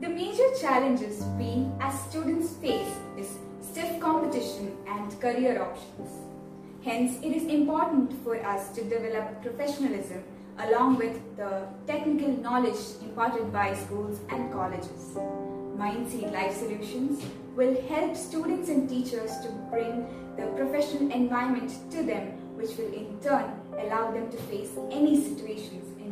The major challenges we as students face is stiff competition and career options. Hence, it is important for us to develop professionalism along with the technical knowledge imparted by schools and colleges. Mindseed Life Solutions will help students and teachers to bring the professional environment to them which will in turn allow them to face any situations in.